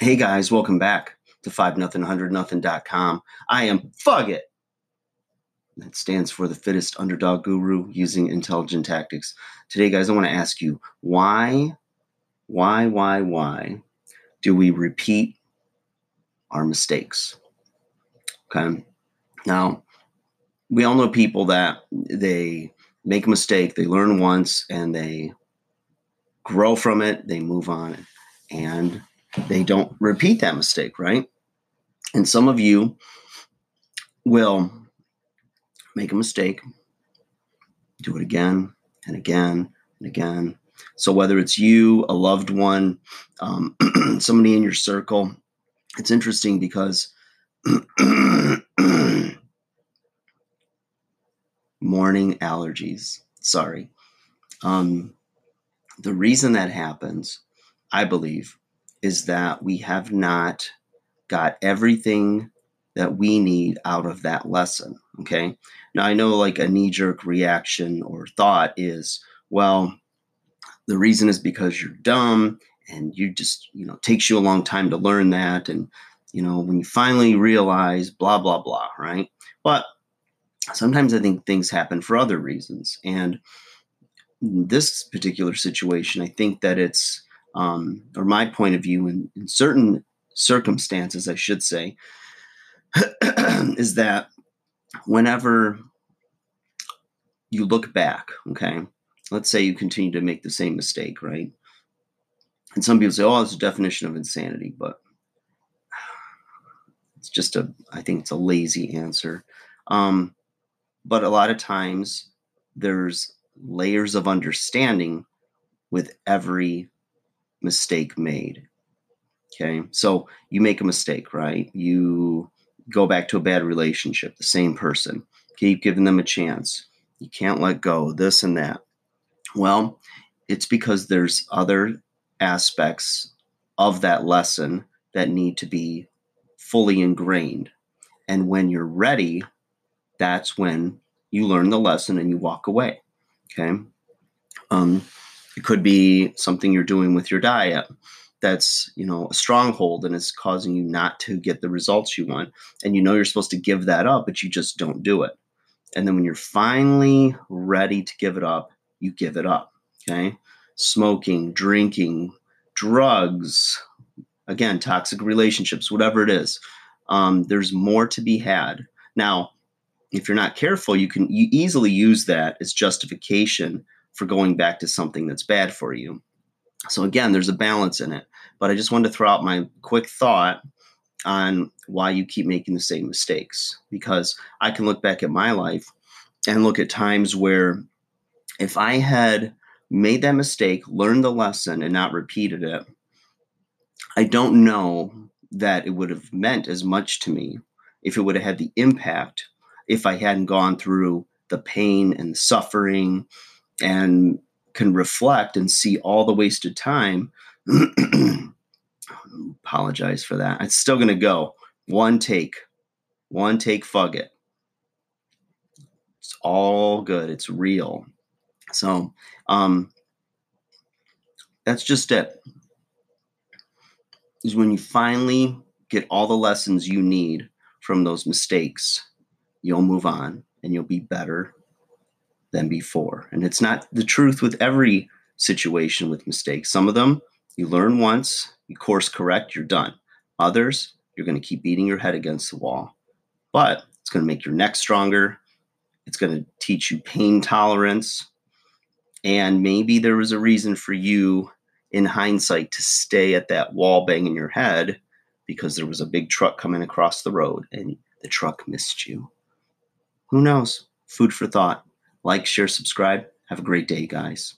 Hey guys, welcome back to 5 nothing 100 nothing.com. I am Fug It. That stands for the fittest underdog guru using intelligent tactics. Today, guys, I want to ask you why, why, why, why do we repeat our mistakes? Okay. Now, we all know people that they make a mistake, they learn once, and they grow from it, they move on, and they don't repeat that mistake, right? And some of you will make a mistake, do it again and again and again. So, whether it's you, a loved one, um, somebody in your circle, it's interesting because morning allergies. Sorry. Um, the reason that happens, I believe, is that we have not got everything that we need out of that lesson. Okay. Now, I know like a knee jerk reaction or thought is, well, the reason is because you're dumb and you just, you know, takes you a long time to learn that. And, you know, when you finally realize blah, blah, blah, right? But sometimes I think things happen for other reasons. And this particular situation, I think that it's, um, or my point of view in, in certain circumstances, I should say, is that whenever you look back, okay, let's say you continue to make the same mistake, right? And some people say, oh, it's a definition of insanity, but it's just a, I think it's a lazy answer. Um, but a lot of times there's layers of understanding with every mistake made. Okay. So you make a mistake, right? You go back to a bad relationship, the same person, keep giving them a chance. You can't let go, this and that. Well, it's because there's other aspects of that lesson that need to be fully ingrained. And when you're ready, that's when you learn the lesson and you walk away. Okay. Um, it could be something you're doing with your diet that's you know a stronghold and it's causing you not to get the results you want. And you know you're supposed to give that up but you just don't do it. And then when you're finally ready to give it up you give it up okay? Smoking drinking drugs again toxic relationships whatever it is um, there's more to be had. Now if you're not careful you can you easily use that as justification for going back to something that's bad for you. So again, there's a balance in it. But I just wanted to throw out my quick thought on why you keep making the same mistakes because I can look back at my life and look at times where if I had made that mistake, learned the lesson, and not repeated it, I don't know that it would have meant as much to me if it would have had the impact if I hadn't gone through the pain and the suffering and can reflect and see all the wasted time. Apologize for that. It's still going to go one take, one take, fug it. It's all good. It's real. So, um, that's just it. Is when you finally get all the lessons you need from those mistakes, you'll move on and you'll be better than before. And it's not the truth with every situation with mistakes. Some of them you learn once, you course correct, you're done. Others, you're going to keep beating your head against the wall. But it's going to make your neck stronger. It's going to teach you pain tolerance. And maybe there was a reason for you in hindsight to stay at that wall banging your head because there was a big truck coming across the road and the truck missed you. Who knows? Food for thought. Like, share, subscribe. Have a great day, guys.